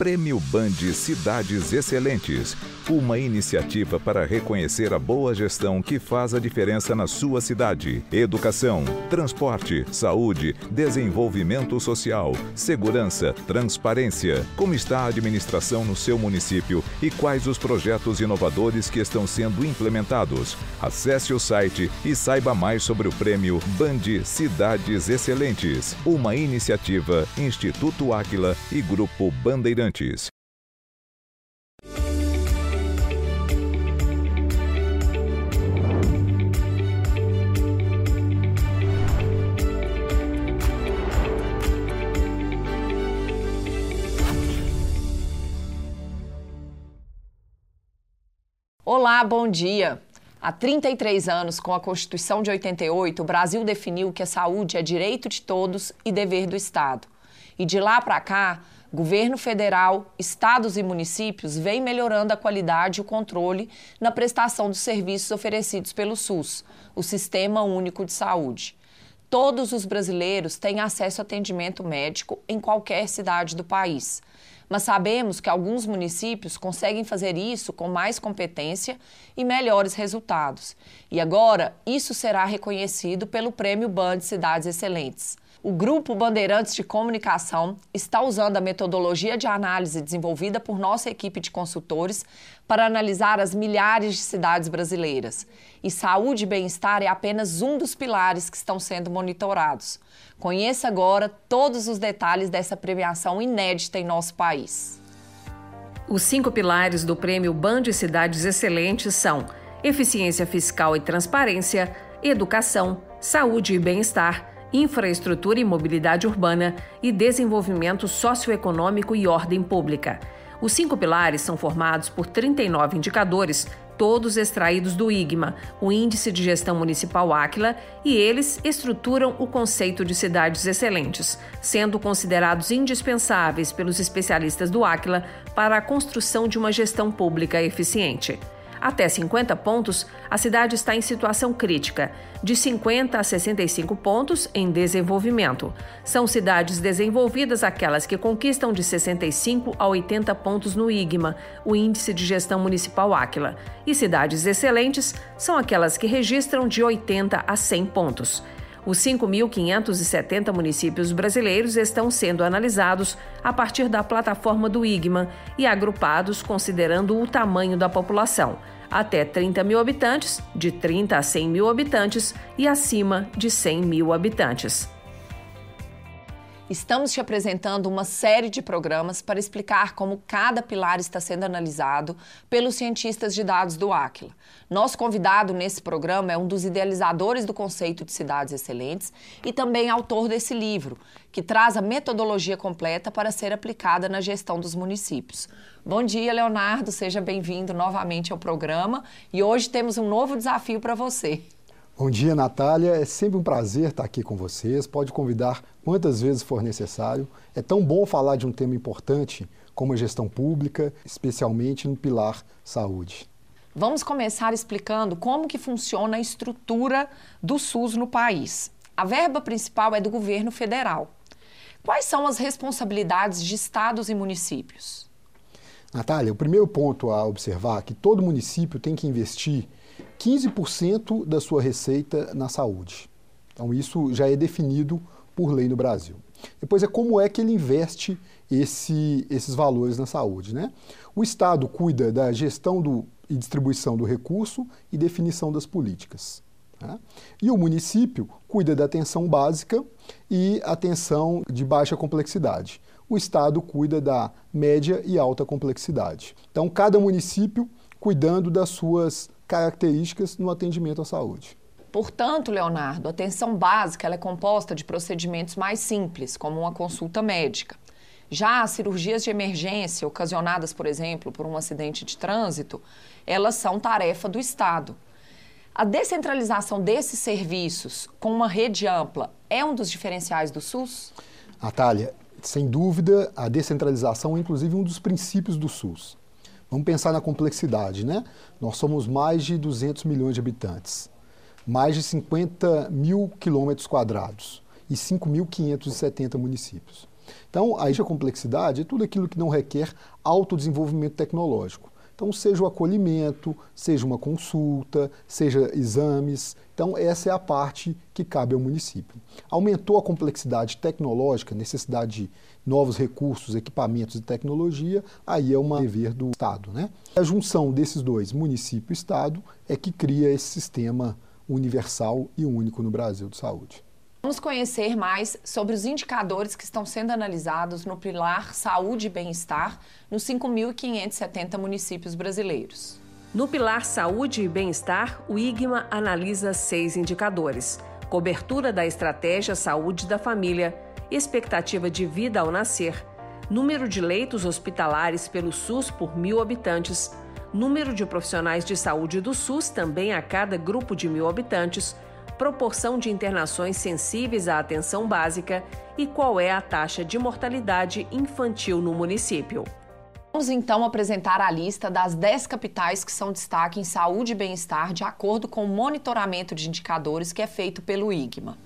Prêmio Band Cidades Excelentes. Uma iniciativa para reconhecer a boa gestão que faz a diferença na sua cidade. Educação, transporte, saúde, desenvolvimento social, segurança, transparência. Como está a administração no seu município e quais os projetos inovadores que estão sendo implementados? Acesse o site e saiba mais sobre o prêmio Band Cidades Excelentes. Uma iniciativa Instituto Áquila e Grupo Bandeirantes. Olá, bom dia. Há 33 anos, com a Constituição de 88, o Brasil definiu que a saúde é direito de todos e dever do Estado. E de lá para cá, Governo federal, estados e municípios vêm melhorando a qualidade e o controle na prestação dos serviços oferecidos pelo SUS, o Sistema Único de Saúde. Todos os brasileiros têm acesso a atendimento médico em qualquer cidade do país. Mas sabemos que alguns municípios conseguem fazer isso com mais competência e melhores resultados. E agora, isso será reconhecido pelo Prêmio Band Cidades Excelentes. O Grupo Bandeirantes de Comunicação está usando a metodologia de análise desenvolvida por nossa equipe de consultores para analisar as milhares de cidades brasileiras. E saúde e bem-estar é apenas um dos pilares que estão sendo monitorados. Conheça agora todos os detalhes dessa premiação inédita em nosso país. Os cinco pilares do Prêmio Band Cidades Excelentes são eficiência fiscal e transparência, educação, saúde e bem-estar infraestrutura e mobilidade urbana e desenvolvimento socioeconômico e ordem pública. Os cinco pilares são formados por 39 indicadores, todos extraídos do IGMA, o Índice de Gestão Municipal Áquila, e eles estruturam o conceito de cidades excelentes, sendo considerados indispensáveis pelos especialistas do Áquila para a construção de uma gestão pública eficiente. Até 50 pontos, a cidade está em situação crítica, de 50 a 65 pontos em desenvolvimento. São cidades desenvolvidas aquelas que conquistam de 65 a 80 pontos no IGMA, o Índice de Gestão Municipal Áquila, e cidades excelentes são aquelas que registram de 80 a 100 pontos. Os 5.570 municípios brasileiros estão sendo analisados a partir da plataforma do IGMA e agrupados considerando o tamanho da população, até 30 mil habitantes, de 30 a 100 mil habitantes e acima de 100 mil habitantes. Estamos te apresentando uma série de programas para explicar como cada pilar está sendo analisado pelos cientistas de dados do Aquila. Nosso convidado nesse programa é um dos idealizadores do conceito de cidades excelentes e também autor desse livro, que traz a metodologia completa para ser aplicada na gestão dos municípios. Bom dia, Leonardo, seja bem-vindo novamente ao programa e hoje temos um novo desafio para você. Bom dia, Natália. É sempre um prazer estar aqui com vocês. Pode convidar quantas vezes for necessário. É tão bom falar de um tema importante como a gestão pública, especialmente no pilar saúde. Vamos começar explicando como que funciona a estrutura do SUS no país. A verba principal é do governo federal. Quais são as responsabilidades de estados e municípios? Natália, o primeiro ponto a observar é que todo município tem que investir 15% da sua receita na saúde. Então, isso já é definido por lei no Brasil. Depois é como é que ele investe esse, esses valores na saúde. Né? O Estado cuida da gestão do, e distribuição do recurso e definição das políticas. Né? E o município cuida da atenção básica e atenção de baixa complexidade. O Estado cuida da média e alta complexidade. Então, cada município cuidando das suas características no atendimento à saúde. Portanto, Leonardo, a atenção básica é composta de procedimentos mais simples, como uma consulta médica. Já as cirurgias de emergência, ocasionadas, por exemplo, por um acidente de trânsito, elas são tarefa do Estado. A descentralização desses serviços com uma rede ampla é um dos diferenciais do SUS? Natália, sem dúvida, a descentralização é inclusive um dos princípios do SUS. Vamos pensar na complexidade, né? Nós somos mais de 200 milhões de habitantes, mais de 50 mil quilômetros quadrados e 5.570 municípios. Então, aí a complexidade é tudo aquilo que não requer autodesenvolvimento tecnológico. Então, seja o acolhimento, seja uma consulta, seja exames. Então, essa é a parte que cabe ao município. Aumentou a complexidade tecnológica, necessidade de novos recursos, equipamentos e tecnologia, aí é um dever do Estado. Né? A junção desses dois, município e Estado, é que cria esse sistema universal e único no Brasil de saúde. Vamos conhecer mais sobre os indicadores que estão sendo analisados no Pilar Saúde e Bem-Estar nos 5.570 municípios brasileiros. No Pilar Saúde e Bem-Estar, o IGMA analisa seis indicadores: cobertura da estratégia Saúde da Família, expectativa de vida ao nascer, número de leitos hospitalares pelo SUS por mil habitantes, número de profissionais de saúde do SUS também a cada grupo de mil habitantes proporção de internações sensíveis à atenção básica e qual é a taxa de mortalidade infantil no município. Vamos então apresentar a lista das 10 capitais que são destaque em saúde e bem-estar de acordo com o monitoramento de indicadores que é feito pelo IGMA.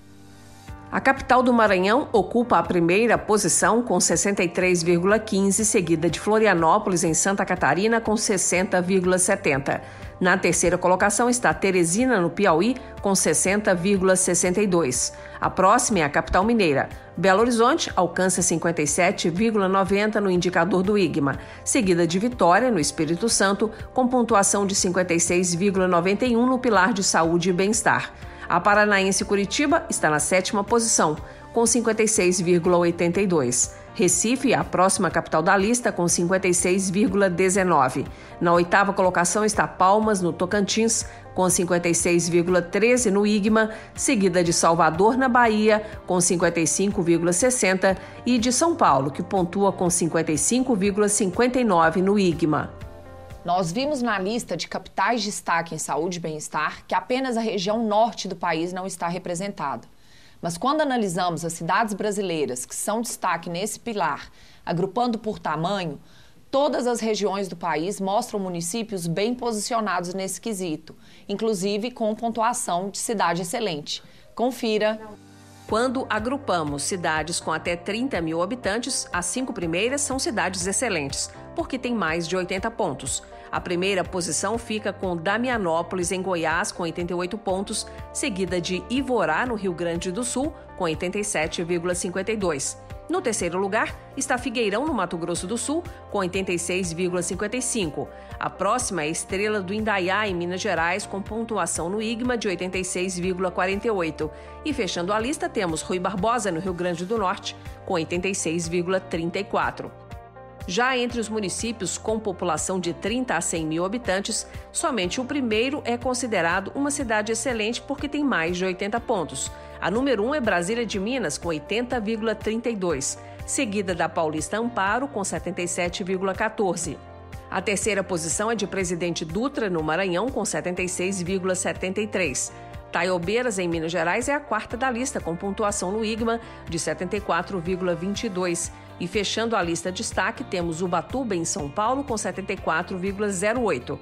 A capital do Maranhão ocupa a primeira posição com 63,15, seguida de Florianópolis, em Santa Catarina, com 60,70. Na terceira colocação está Teresina, no Piauí, com 60,62. A próxima é a capital mineira. Belo Horizonte alcança 57,90 no indicador do IGMA, seguida de Vitória, no Espírito Santo, com pontuação de 56,91 no pilar de saúde e bem-estar. A paranaense Curitiba está na sétima posição, com 56,82. Recife, a próxima capital da lista, com 56,19. Na oitava colocação está Palmas, no Tocantins, com 56,13 no IGMA, seguida de Salvador, na Bahia, com 55,60 e de São Paulo, que pontua com 55,59 no IGMA. Nós vimos na lista de capitais de destaque em saúde e bem-estar que apenas a região norte do país não está representada. Mas quando analisamos as cidades brasileiras que são destaque nesse pilar, agrupando por tamanho, todas as regiões do país mostram municípios bem posicionados nesse quesito, inclusive com pontuação de cidade excelente. Confira. Quando agrupamos cidades com até 30 mil habitantes, as cinco primeiras são cidades excelentes, porque têm mais de 80 pontos. A primeira posição fica com Damianópolis, em Goiás, com 88 pontos, seguida de Ivorá, no Rio Grande do Sul, com 87,52. No terceiro lugar está Figueirão, no Mato Grosso do Sul, com 86,55. A próxima é Estrela do Indaiá, em Minas Gerais, com pontuação no IGMA de 86,48. E fechando a lista, temos Rui Barbosa, no Rio Grande do Norte, com 86,34. Já entre os municípios com população de 30 a 100 mil habitantes, somente o primeiro é considerado uma cidade excelente porque tem mais de 80 pontos. A número 1 um é Brasília de Minas, com 80,32, seguida da Paulista Amparo, com 77,14. A terceira posição é de Presidente Dutra, no Maranhão, com 76,73. Taiobeiras, em Minas Gerais, é a quarta da lista, com pontuação no IGMA de 74,22. E fechando a lista de destaque, temos Ubatuba, em São Paulo, com 74,08.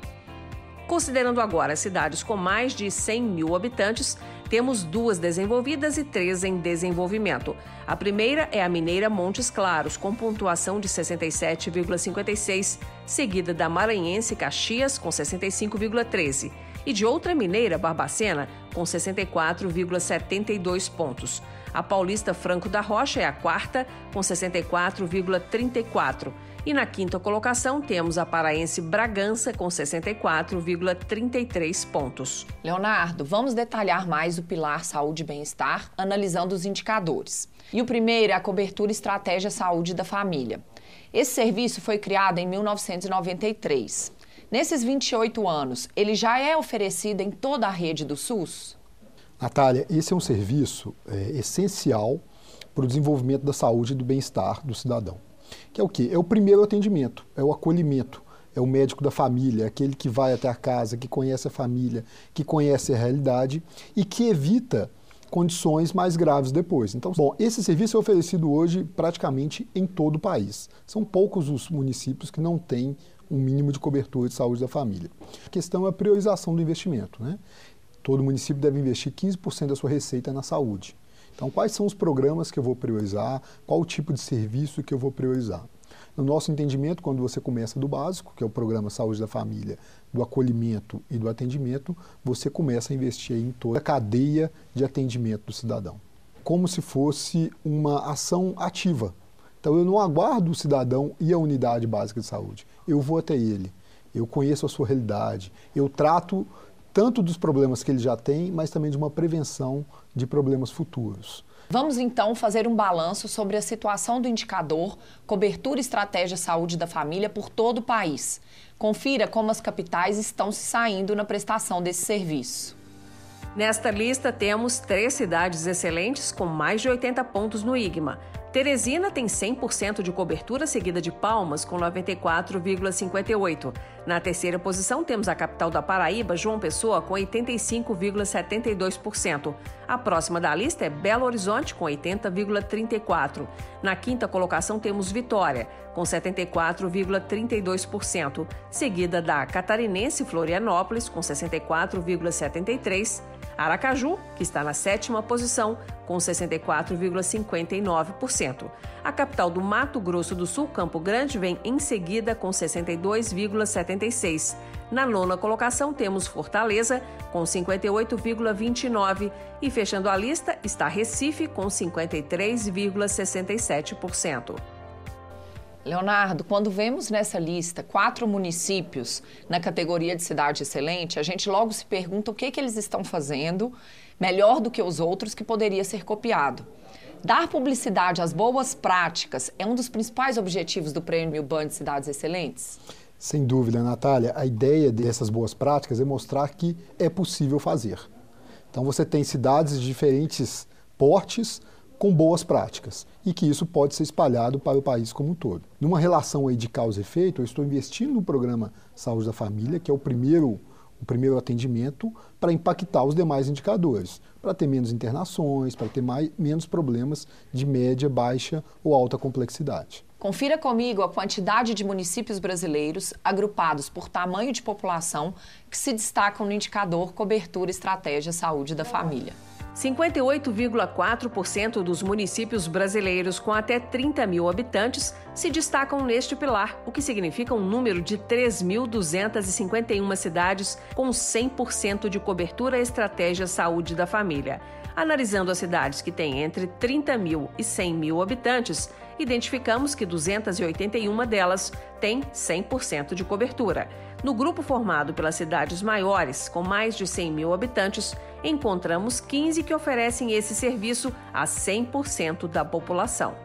Considerando agora cidades com mais de 100 mil habitantes, temos duas desenvolvidas e três em desenvolvimento. A primeira é a mineira Montes Claros, com pontuação de 67,56, seguida da maranhense Caxias, com 65,13, e de outra mineira, Barbacena, com 64,72 pontos. A paulista Franco da Rocha é a quarta, com 64,34. E na quinta colocação temos a paraense Bragança, com 64,33 pontos. Leonardo, vamos detalhar mais o pilar saúde e bem-estar, analisando os indicadores. E o primeiro é a cobertura estratégia saúde da família. Esse serviço foi criado em 1993. Nesses 28 anos, ele já é oferecido em toda a rede do SUS? Natália, esse é um serviço é, essencial para o desenvolvimento da saúde e do bem-estar do cidadão. Que é o quê? É o primeiro atendimento, é o acolhimento, é o médico da família, aquele que vai até a casa, que conhece a família, que conhece a realidade e que evita condições mais graves depois. Então, bom, esse serviço é oferecido hoje praticamente em todo o país. São poucos os municípios que não têm um mínimo de cobertura de saúde da família. A questão é a priorização do investimento. Né? todo município deve investir 15% da sua receita na saúde. Então, quais são os programas que eu vou priorizar? Qual o tipo de serviço que eu vou priorizar? No nosso entendimento, quando você começa do básico, que é o programa Saúde da Família, do acolhimento e do atendimento, você começa a investir em toda a cadeia de atendimento do cidadão. Como se fosse uma ação ativa. Então eu não aguardo o cidadão e a unidade básica de saúde. Eu vou até ele. Eu conheço a sua realidade. Eu trato tanto dos problemas que ele já tem, mas também de uma prevenção de problemas futuros. Vamos então fazer um balanço sobre a situação do indicador Cobertura e Estratégia Saúde da Família por todo o país. Confira como as capitais estão se saindo na prestação desse serviço. Nesta lista temos três cidades excelentes com mais de 80 pontos no IGMA. Teresina tem 100% de cobertura, seguida de Palmas, com 94,58%. Na terceira posição, temos a capital da Paraíba, João Pessoa, com 85,72%. A próxima da lista é Belo Horizonte, com 80,34%. Na quinta colocação, temos Vitória, com 74,32%, seguida da Catarinense Florianópolis, com 64,73%. Aracaju, que está na sétima posição, com 64,59%. A capital do Mato Grosso do Sul, Campo Grande, vem em seguida com 62,76%. Na nona colocação temos Fortaleza, com 58,29%. E fechando a lista está Recife, com 53,67%. Leonardo, quando vemos nessa lista quatro municípios na categoria de cidade excelente, a gente logo se pergunta o que, que eles estão fazendo melhor do que os outros que poderia ser copiado. Dar publicidade às boas práticas é um dos principais objetivos do Prêmio Band Cidades Excelentes? Sem dúvida, Natália. A ideia dessas boas práticas é mostrar que é possível fazer. Então você tem cidades de diferentes portes, com boas práticas e que isso pode ser espalhado para o país como um todo. Numa relação aí de causa e efeito, eu estou investindo no programa Saúde da Família, que é o primeiro, o primeiro atendimento para impactar os demais indicadores, para ter menos internações, para ter mais, menos problemas de média, baixa ou alta complexidade. Confira comigo a quantidade de municípios brasileiros agrupados por tamanho de população que se destacam no indicador Cobertura Estratégia Saúde da Família. 58,4% dos municípios brasileiros com até 30 mil habitantes se destacam neste pilar, o que significa um número de 3.251 cidades com 100% de cobertura estratégia saúde da família. Analisando as cidades que têm entre 30 mil e 100 mil habitantes, identificamos que 281 delas têm 100% de cobertura. No grupo formado pelas cidades maiores, com mais de 100 mil habitantes, encontramos 15 que oferecem esse serviço a 100% da população.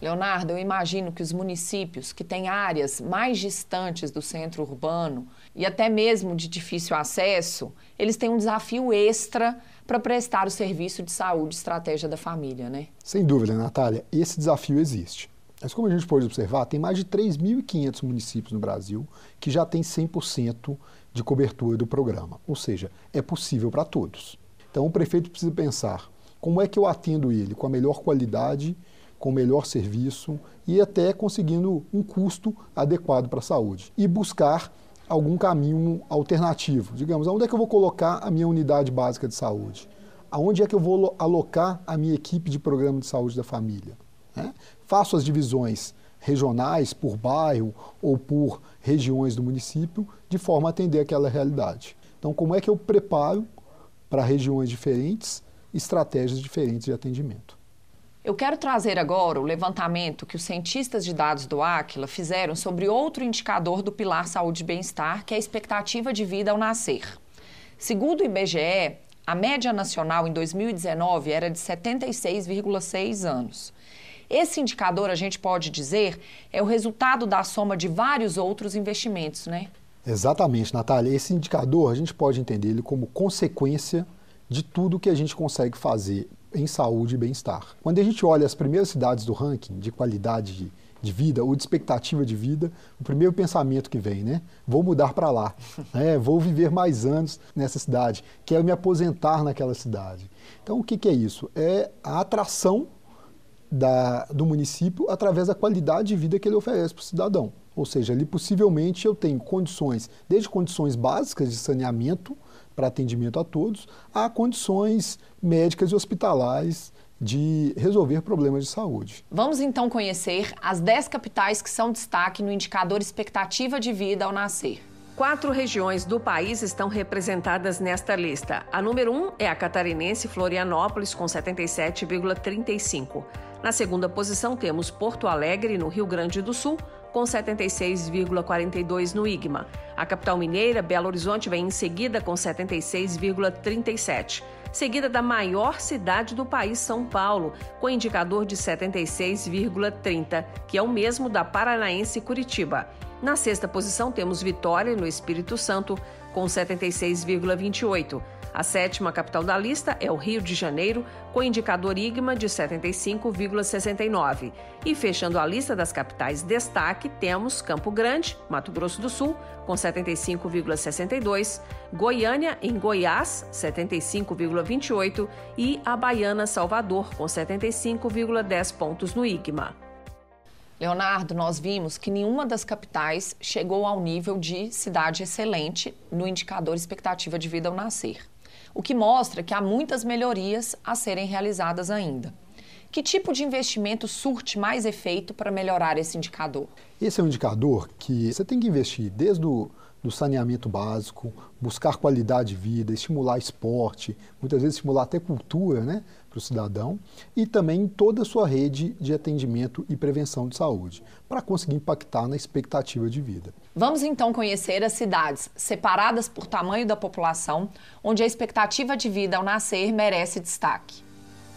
Leonardo, eu imagino que os municípios que têm áreas mais distantes do centro urbano e até mesmo de difícil acesso, eles têm um desafio extra para prestar o serviço de saúde estratégia da família, né? Sem dúvida, Natália, esse desafio existe. Mas como a gente pode observar, tem mais de 3.500 municípios no Brasil que já têm 100% de cobertura do programa. Ou seja, é possível para todos. Então o prefeito precisa pensar como é que eu atendo ele com a melhor qualidade, com o melhor serviço e até conseguindo um custo adequado para a saúde. E buscar algum caminho alternativo. Digamos, aonde é que eu vou colocar a minha unidade básica de saúde? Aonde é que eu vou alocar a minha equipe de programa de saúde da família? Né? Faço as divisões regionais por bairro ou por regiões do município, de forma a atender aquela realidade. Então, como é que eu preparo para regiões diferentes estratégias diferentes de atendimento? Eu quero trazer agora o levantamento que os cientistas de dados do Aquila fizeram sobre outro indicador do Pilar Saúde e Bem-Estar, que é a expectativa de vida ao nascer. Segundo o IBGE, a média nacional em 2019 era de 76,6 anos. Esse indicador, a gente pode dizer, é o resultado da soma de vários outros investimentos, né? Exatamente, Natália. Esse indicador, a gente pode entender ele como consequência de tudo que a gente consegue fazer em saúde e bem-estar. Quando a gente olha as primeiras cidades do ranking de qualidade de, vida ou de expectativa de vida, o primeiro pensamento que vem, né? Vou mudar para lá, né? vou viver mais anos nessa cidade, quero me aposentar naquela cidade. Então, o que, que é isso? É a atração da, do município através da qualidade de vida que ele oferece para o cidadão. Ou seja, ali possivelmente eu tenho condições, desde condições básicas de saneamento, para atendimento a todos, há condições médicas e hospitalares de resolver problemas de saúde. Vamos então conhecer as 10 capitais que são destaque no indicador expectativa de vida ao nascer. Quatro regiões do país estão representadas nesta lista. A número 1 um é a catarinense Florianópolis, com 77,35. Na segunda posição, temos Porto Alegre, no Rio Grande do Sul, com 76,42 no IGMA. A capital mineira, Belo Horizonte, vem em seguida com 76,37 seguida da maior cidade do país, São Paulo, com indicador de 76,30, que é o mesmo da paranaense Curitiba. Na sexta posição temos Vitória, no Espírito Santo, com 76,28. A sétima capital da lista é o Rio de Janeiro, com indicador IGMA de 75,69. E fechando a lista das capitais destaque, temos Campo Grande, Mato Grosso do Sul, com 75,62, Goiânia, em Goiás, 75,28 e a Baiana Salvador, com 75,10 pontos no IGMA. Leonardo, nós vimos que nenhuma das capitais chegou ao nível de cidade excelente no indicador expectativa de vida ao nascer, o que mostra que há muitas melhorias a serem realizadas ainda. Que tipo de investimento surte mais efeito para melhorar esse indicador? Esse é um indicador que você tem que investir desde o do saneamento básico, buscar qualidade de vida, estimular esporte, muitas vezes estimular até cultura né, para o cidadão, e também toda a sua rede de atendimento e prevenção de saúde, para conseguir impactar na expectativa de vida. Vamos então conhecer as cidades separadas por tamanho da população, onde a expectativa de vida ao nascer merece destaque.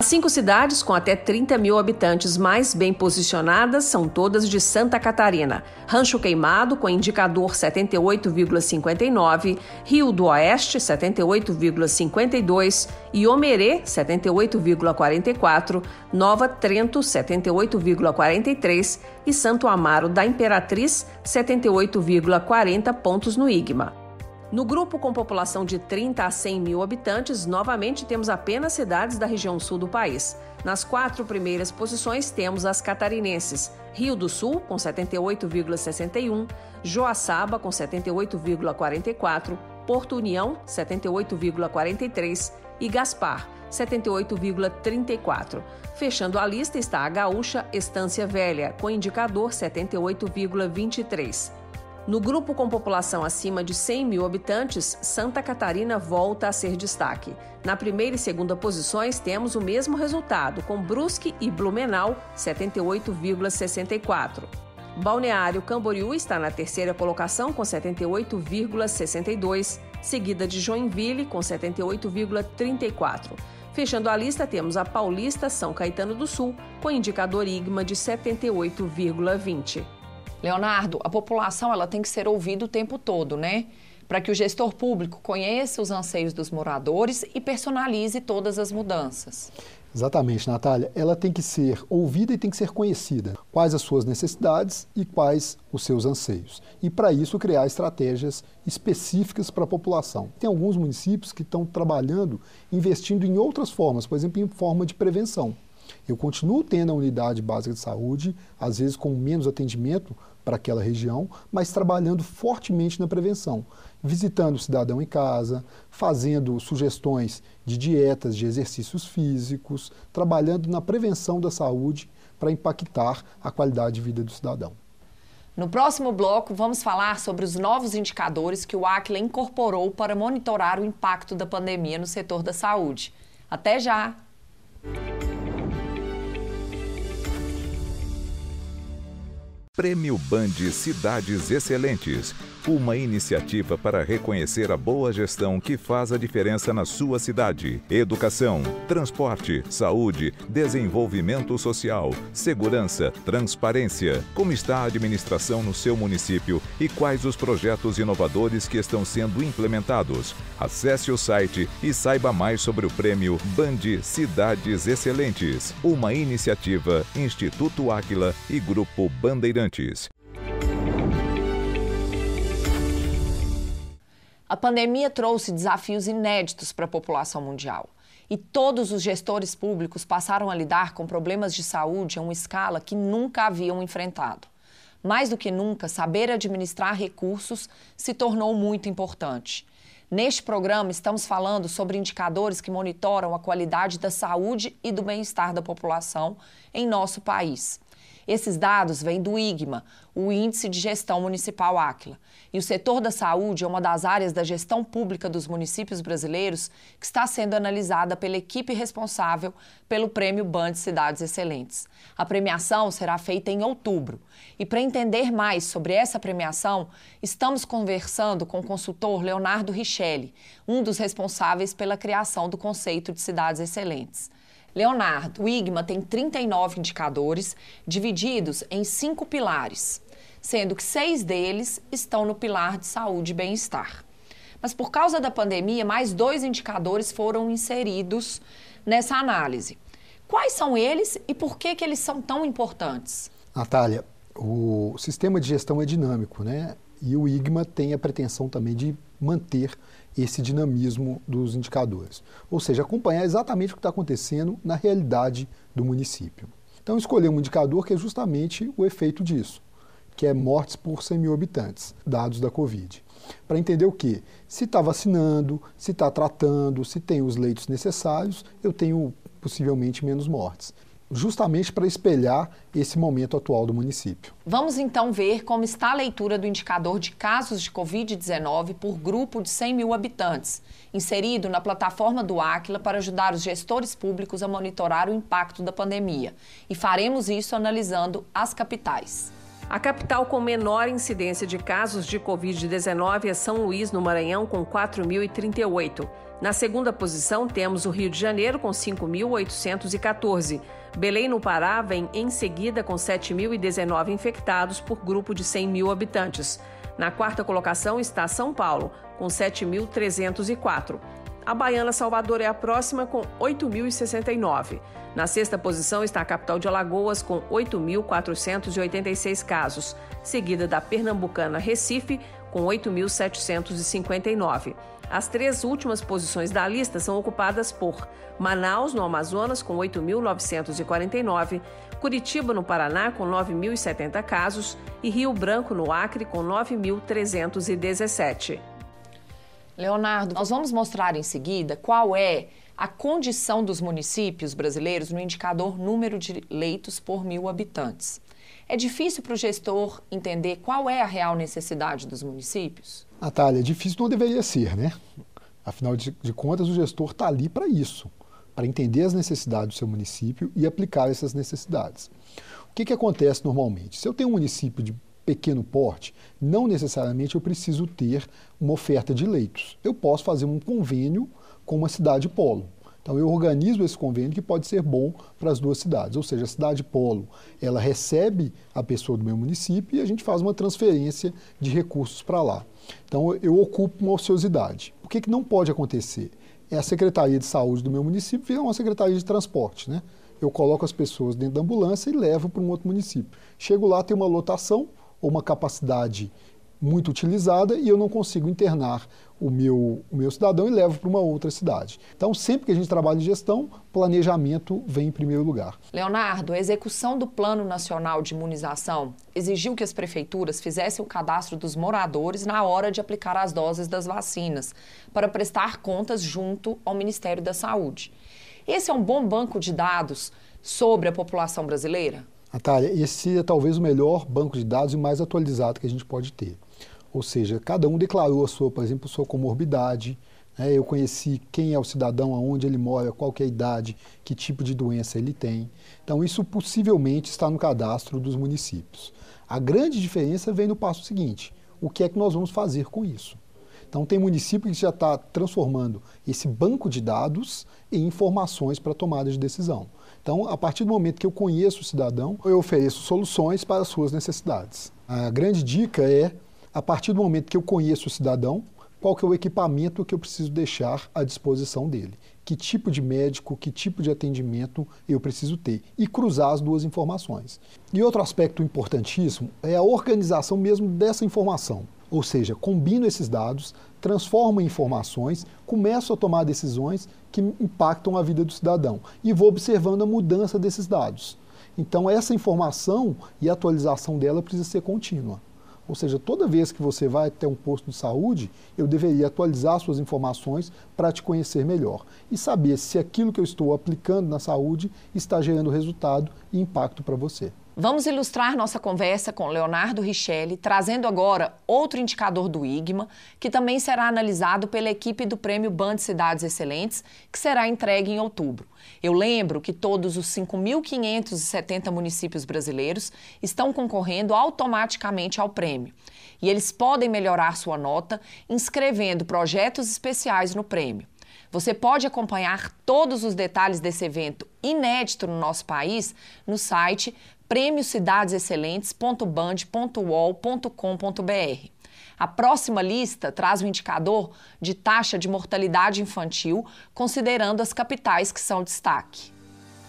As cinco cidades com até 30 mil habitantes mais bem posicionadas são todas de Santa Catarina. Rancho Queimado, com indicador 78,59, Rio do Oeste, 78,52, Iomerê, 78,44, Nova Trento, 78,43 e Santo Amaro da Imperatriz, 78,40 pontos no IGMA. No grupo com população de 30 a 100 mil habitantes, novamente temos apenas cidades da região sul do país. Nas quatro primeiras posições temos as catarinenses: Rio do Sul, com 78,61, Joaçaba, com 78,44, Porto União, 78,43 e Gaspar, 78,34. Fechando a lista está a gaúcha Estância Velha, com indicador 78,23. No grupo com população acima de 100 mil habitantes, Santa Catarina volta a ser destaque. Na primeira e segunda posições temos o mesmo resultado, com Brusque e Blumenau, 78,64. Balneário Camboriú está na terceira colocação com 78,62, seguida de Joinville com 78,34. Fechando a lista, temos a Paulista São Caetano do Sul, com indicador IGMA de 78,20. Leonardo, a população ela tem que ser ouvida o tempo todo, né? Para que o gestor público conheça os anseios dos moradores e personalize todas as mudanças. Exatamente, Natália. Ela tem que ser ouvida e tem que ser conhecida. Quais as suas necessidades e quais os seus anseios. E para isso criar estratégias específicas para a população. Tem alguns municípios que estão trabalhando, investindo em outras formas, por exemplo, em forma de prevenção. Eu continuo tendo a unidade básica de saúde, às vezes com menos atendimento, para aquela região, mas trabalhando fortemente na prevenção, visitando o cidadão em casa, fazendo sugestões de dietas, de exercícios físicos, trabalhando na prevenção da saúde para impactar a qualidade de vida do cidadão. No próximo bloco, vamos falar sobre os novos indicadores que o Aquila incorporou para monitorar o impacto da pandemia no setor da saúde. Até já! Prêmio Band Cidades Excelentes uma iniciativa para reconhecer a boa gestão que faz a diferença na sua cidade. Educação, transporte, saúde, desenvolvimento social, segurança, transparência. Como está a administração no seu município e quais os projetos inovadores que estão sendo implementados? Acesse o site e saiba mais sobre o prêmio Band Cidades Excelentes, uma iniciativa Instituto Áquila e Grupo Bandeirantes. A pandemia trouxe desafios inéditos para a população mundial. E todos os gestores públicos passaram a lidar com problemas de saúde em uma escala que nunca haviam enfrentado. Mais do que nunca, saber administrar recursos se tornou muito importante. Neste programa, estamos falando sobre indicadores que monitoram a qualidade da saúde e do bem-estar da população em nosso país. Esses dados vêm do IGMA, o Índice de Gestão Municipal Áquila. E o setor da saúde é uma das áreas da gestão pública dos municípios brasileiros que está sendo analisada pela equipe responsável pelo Prêmio Band Cidades Excelentes. A premiação será feita em outubro. E para entender mais sobre essa premiação, estamos conversando com o consultor Leonardo Richelli, um dos responsáveis pela criação do conceito de cidades excelentes. Leonardo, o IGMA tem 39 indicadores divididos em cinco pilares, sendo que seis deles estão no pilar de saúde e bem-estar. Mas por causa da pandemia, mais dois indicadores foram inseridos nessa análise. Quais são eles e por que, que eles são tão importantes? Natália, o sistema de gestão é dinâmico, né? E o IGMA tem a pretensão também de manter esse dinamismo dos indicadores. Ou seja, acompanhar exatamente o que está acontecendo na realidade do município. Então, escolher um indicador que é justamente o efeito disso, que é mortes por 100 mil habitantes, dados da Covid. Para entender o que? Se está vacinando, se está tratando, se tem os leitos necessários, eu tenho possivelmente menos mortes justamente para espelhar esse momento atual do município. Vamos então ver como está a leitura do indicador de casos de Covid-19 por grupo de 100 mil habitantes, inserido na plataforma do Aquila para ajudar os gestores públicos a monitorar o impacto da pandemia. E faremos isso analisando as capitais. A capital com menor incidência de casos de Covid-19 é São Luís, no Maranhão, com 4.038. Na segunda posição, temos o Rio de Janeiro, com 5.814. Belém, no Pará, vem em seguida com 7.019 infectados por grupo de 100 mil habitantes. Na quarta colocação está São Paulo, com 7.304. A Baiana Salvador é a próxima, com 8.069. Na sexta posição está a capital de Alagoas, com 8.486 casos, seguida da pernambucana Recife, com 8.759. As três últimas posições da lista são ocupadas por Manaus, no Amazonas, com 8.949, Curitiba, no Paraná, com 9.070 casos e Rio Branco, no Acre, com 9.317. Leonardo, nós vamos mostrar em seguida qual é a condição dos municípios brasileiros no indicador número de leitos por mil habitantes. É difícil para o gestor entender qual é a real necessidade dos municípios? Natália, difícil não deveria ser, né? Afinal de, de contas, o gestor está ali para isso, para entender as necessidades do seu município e aplicar essas necessidades. O que, que acontece normalmente? Se eu tenho um município de pequeno porte, não necessariamente eu preciso ter uma oferta de leitos. Eu posso fazer um convênio com uma cidade polo. Então eu organizo esse convênio que pode ser bom para as duas cidades, ou seja, a cidade polo, ela recebe a pessoa do meu município e a gente faz uma transferência de recursos para lá. Então eu ocupo uma ociosidade. O que, que não pode acontecer? É a Secretaria de Saúde do meu município virar uma Secretaria de Transporte, né? Eu coloco as pessoas dentro da ambulância e levo para um outro município. Chego lá, tem uma lotação ou uma capacidade muito utilizada e eu não consigo internar o meu, o meu cidadão e levo para uma outra cidade. Então, sempre que a gente trabalha em gestão, planejamento vem em primeiro lugar. Leonardo, a execução do Plano Nacional de Imunização exigiu que as prefeituras fizessem o cadastro dos moradores na hora de aplicar as doses das vacinas, para prestar contas junto ao Ministério da Saúde. Esse é um bom banco de dados sobre a população brasileira? Natália, esse é talvez o melhor banco de dados e mais atualizado que a gente pode ter. Ou seja, cada um declarou a sua, por exemplo, sua comorbidade. Né? Eu conheci quem é o cidadão, aonde ele mora, qual é a idade, que tipo de doença ele tem. Então, isso possivelmente está no cadastro dos municípios. A grande diferença vem no passo seguinte: o que é que nós vamos fazer com isso? Então, tem município que já está transformando esse banco de dados em informações para tomada de decisão. Então, a partir do momento que eu conheço o cidadão, eu ofereço soluções para as suas necessidades. A grande dica é a partir do momento que eu conheço o cidadão, qual que é o equipamento que eu preciso deixar à disposição dele. Que tipo de médico, que tipo de atendimento eu preciso ter. E cruzar as duas informações. E outro aspecto importantíssimo é a organização mesmo dessa informação. Ou seja, combino esses dados, transformo informações, começo a tomar decisões que impactam a vida do cidadão e vou observando a mudança desses dados. Então, essa informação e a atualização dela precisa ser contínua. Ou seja, toda vez que você vai até um posto de saúde, eu deveria atualizar suas informações para te conhecer melhor e saber se aquilo que eu estou aplicando na saúde está gerando resultado e impacto para você. Vamos ilustrar nossa conversa com Leonardo Richelli, trazendo agora outro indicador do IGMA, que também será analisado pela equipe do Prêmio Band Cidades Excelentes, que será entregue em outubro. Eu lembro que todos os 5.570 municípios brasileiros estão concorrendo automaticamente ao prêmio. E eles podem melhorar sua nota inscrevendo projetos especiais no prêmio. Você pode acompanhar todos os detalhes desse evento inédito no nosso país no site prêmiocidadesexcelentes.band.uol.com.br. A próxima lista traz o indicador de taxa de mortalidade infantil, considerando as capitais que são destaque.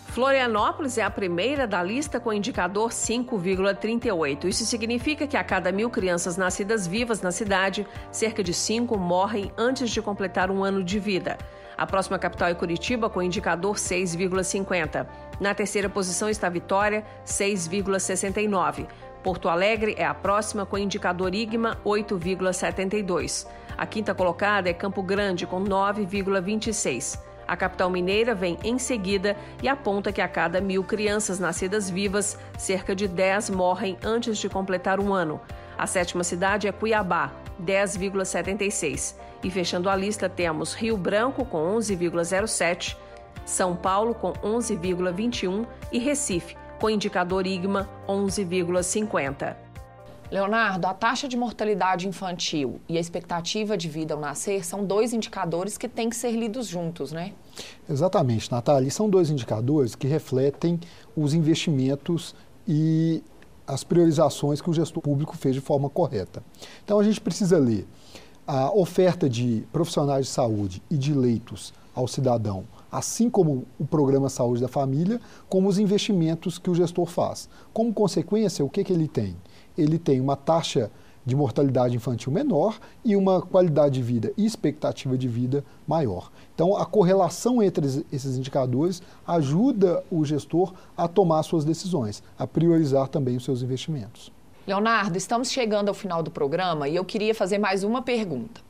Florianópolis é a primeira da lista com indicador 5,38. Isso significa que a cada mil crianças nascidas vivas na cidade, cerca de 5 morrem antes de completar um ano de vida. A próxima capital é Curitiba, com indicador 6,50. Na terceira posição está Vitória, 6,69. Porto Alegre é a próxima, com indicador IGMA 8,72. A quinta colocada é Campo Grande, com 9,26. A capital mineira vem em seguida e aponta que a cada mil crianças nascidas vivas, cerca de 10 morrem antes de completar um ano. A sétima cidade é Cuiabá, 10,76. E fechando a lista, temos Rio Branco com 11,07, São Paulo com 11,21 e Recife com indicador IGMA 11,50. Leonardo, a taxa de mortalidade infantil e a expectativa de vida ao nascer são dois indicadores que têm que ser lidos juntos, né? Exatamente, Natália. são dois indicadores que refletem os investimentos e as priorizações que o gestor público fez de forma correta. Então a gente precisa ler a oferta de profissionais de saúde e de leitos ao cidadão, assim como o programa Saúde da Família, como os investimentos que o gestor faz. Como consequência, o que, que ele tem? Ele tem uma taxa de mortalidade infantil menor e uma qualidade de vida e expectativa de vida maior. Então, a correlação entre esses indicadores ajuda o gestor a tomar suas decisões, a priorizar também os seus investimentos. Leonardo, estamos chegando ao final do programa e eu queria fazer mais uma pergunta.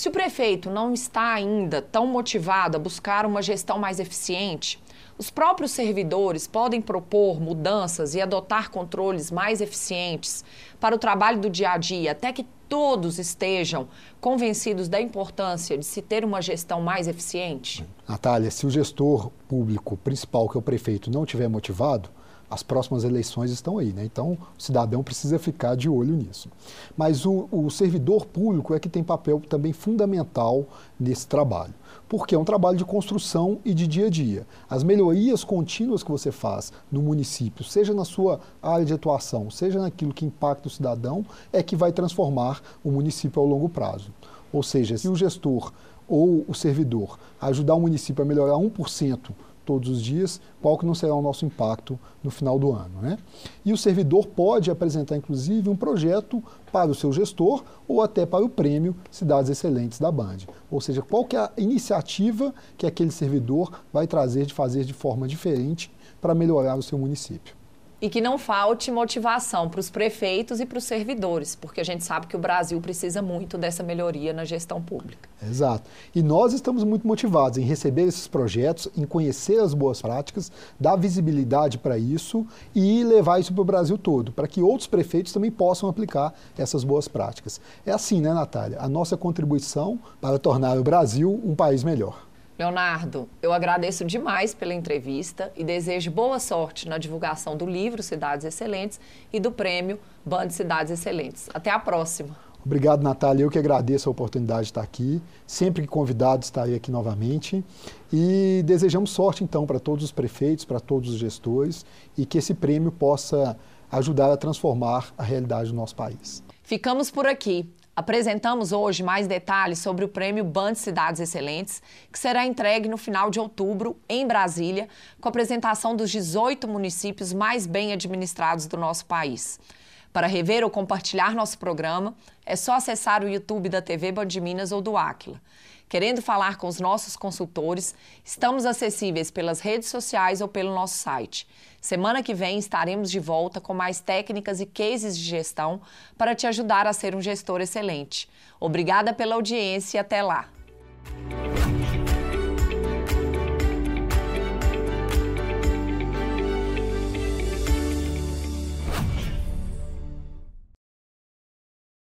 Se o prefeito não está ainda tão motivado a buscar uma gestão mais eficiente, os próprios servidores podem propor mudanças e adotar controles mais eficientes para o trabalho do dia a dia, até que todos estejam convencidos da importância de se ter uma gestão mais eficiente? Natália, se o gestor público principal, que é o prefeito, não estiver motivado, as próximas eleições estão aí, né? Então, o cidadão precisa ficar de olho nisso. Mas o, o servidor público é que tem papel também fundamental nesse trabalho, porque é um trabalho de construção e de dia a dia. As melhorias contínuas que você faz no município, seja na sua área de atuação, seja naquilo que impacta o cidadão, é que vai transformar o município ao longo prazo. Ou seja, se o gestor ou o servidor ajudar o município a melhorar 1%, todos os dias, qual que não será o nosso impacto no final do ano. Né? E o servidor pode apresentar, inclusive, um projeto para o seu gestor ou até para o prêmio Cidades Excelentes da Band. Ou seja, qual que é a iniciativa que aquele servidor vai trazer de fazer de forma diferente para melhorar o seu município e que não falte motivação para os prefeitos e para os servidores, porque a gente sabe que o Brasil precisa muito dessa melhoria na gestão pública. Exato. E nós estamos muito motivados em receber esses projetos, em conhecer as boas práticas, dar visibilidade para isso e levar isso para o Brasil todo, para que outros prefeitos também possam aplicar essas boas práticas. É assim, né, Natália? A nossa contribuição para tornar o Brasil um país melhor. Leonardo, eu agradeço demais pela entrevista e desejo boa sorte na divulgação do livro Cidades Excelentes e do prêmio Band Cidades Excelentes. Até a próxima. Obrigado, Natália. Eu que agradeço a oportunidade de estar aqui. Sempre que convidado, estarei aqui novamente. E desejamos sorte, então, para todos os prefeitos, para todos os gestores e que esse prêmio possa ajudar a transformar a realidade do nosso país. Ficamos por aqui. Apresentamos hoje mais detalhes sobre o prêmio Band Cidades Excelentes, que será entregue no final de outubro, em Brasília, com a apresentação dos 18 municípios mais bem administrados do nosso país. Para rever ou compartilhar nosso programa, é só acessar o YouTube da TV Band Minas ou do Aquila. Querendo falar com os nossos consultores, estamos acessíveis pelas redes sociais ou pelo nosso site. Semana que vem estaremos de volta com mais técnicas e cases de gestão para te ajudar a ser um gestor excelente. Obrigada pela audiência e até lá!